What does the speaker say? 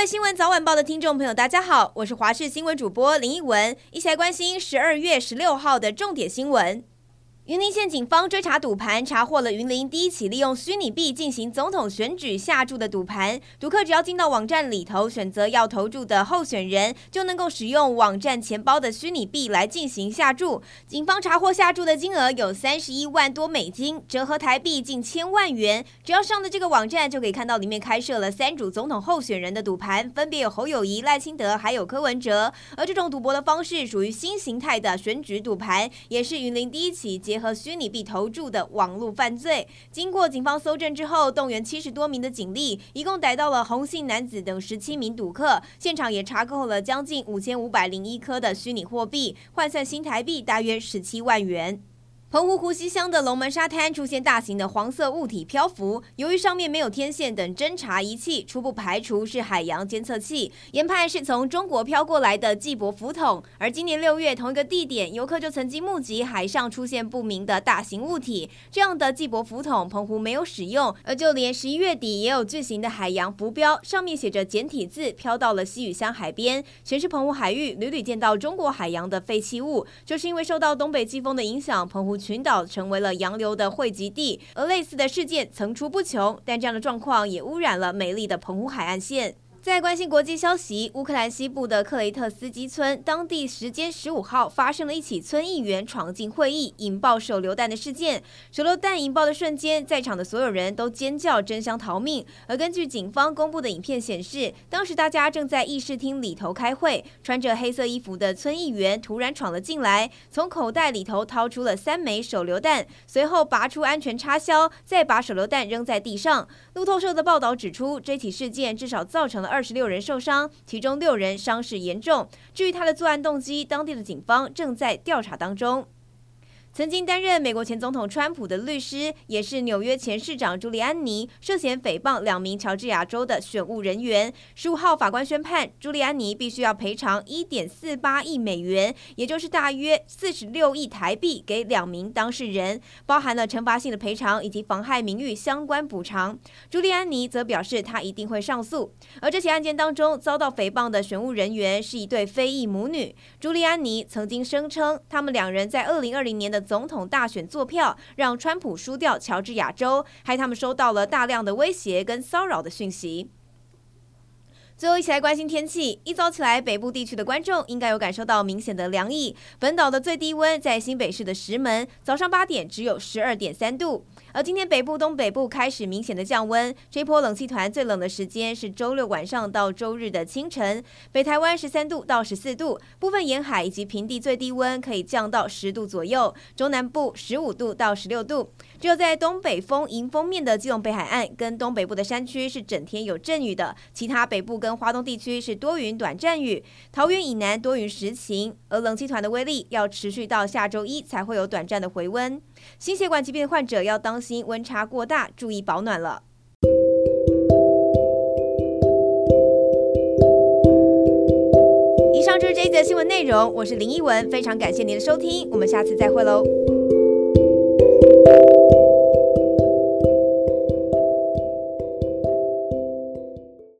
各位新闻早晚报的听众朋友，大家好，我是华视新闻主播林奕文，一起来关心十二月十六号的重点新闻。云林县警方追查赌盘，查获了云林第一起利用虚拟币进行总统选举下注的赌盘。赌客只要进到网站里头，选择要投注的候选人，就能够使用网站钱包的虚拟币来进行下注。警方查获下注的金额有三十一万多美金，折合台币近千万元。只要上的这个网站，就可以看到里面开设了三组总统候选人的赌盘，分别有侯友谊、赖清德还有柯文哲。而这种赌博的方式属于新形态的选举赌盘，也是云林第一起结和虚拟币投注的网络犯罪，经过警方搜证之后，动员七十多名的警力，一共逮到了红姓男子等十七名赌客，现场也查扣了将近五千五百零一颗的虚拟货币，换算新台币大约十七万元。澎湖湖西乡的龙门沙滩出现大型的黄色物体漂浮，由于上面没有天线等侦查仪器，初步排除是海洋监测器，研判是从中国飘过来的计舶浮筒。而今年六月同一个地点，游客就曾经目击海上出现不明的大型物体，这样的计舶浮筒澎湖没有使用。而就连十一月底也有巨型的海洋浮标，上面写着简体字，飘到了西屿乡海边，全是澎湖海域屡屡见到中国海洋的废弃物，就是因为受到东北季风的影响，澎湖。群岛成为了洋流的汇集地，而类似的事件层出不穷，但这样的状况也污染了美丽的澎湖海岸线。在关心国际消息，乌克兰西部的克雷特斯基村，当地时间十五号发生了一起村议员闯进会议引爆手榴弹的事件。手榴弹引爆的瞬间，在场的所有人都尖叫争相逃命。而根据警方公布的影片显示，当时大家正在议事厅里头开会，穿着黑色衣服的村议员突然闯了进来，从口袋里头掏出了三枚手榴弹，随后拔出安全插销，再把手榴弹扔在地上。路透社的报道指出，这起事件至少造成了二十六人受伤，其中六人伤势严重。至于他的作案动机，当地的警方正在调查当中。曾经担任美国前总统川普的律师，也是纽约前市长朱利安尼，涉嫌诽谤两名乔治亚州的选务人员。十五号法官宣判，朱利安尼必须要赔偿一点四八亿美元，也就是大约四十六亿台币给两名当事人，包含了惩罚性的赔偿以及妨害名誉相关补偿。朱利安尼则表示，他一定会上诉。而这起案件当中遭到诽谤的选务人员是一对非裔母女。朱利安尼曾经声称，他们两人在二零二零年的总统大选作票，让川普输掉乔治亚州，害他们收到了大量的威胁跟骚扰的讯息。最后一起来关心天气，一早起来，北部地区的观众应该有感受到明显的凉意。本岛的最低温在新北市的石门，早上八点只有十二点三度。而今天北部、东北部开始明显的降温，这波冷气团最冷的时间是周六晚上到周日的清晨。北台湾十三度到十四度，部分沿海以及平地最低温可以降到十度左右。中南部十五度到十六度，只有在东北风迎风面的基隆北海岸跟东北部的山区是整天有阵雨的，其他北部跟华东地区是多云短暂雨。桃园以南多云时晴，而冷气团的威力要持续到下周一才会有短暂的回温。心血管疾病患者要当心温差过大，注意保暖了。以上就是这一则新闻内容，我是林一文，非常感谢您的收听，我们下次再会喽。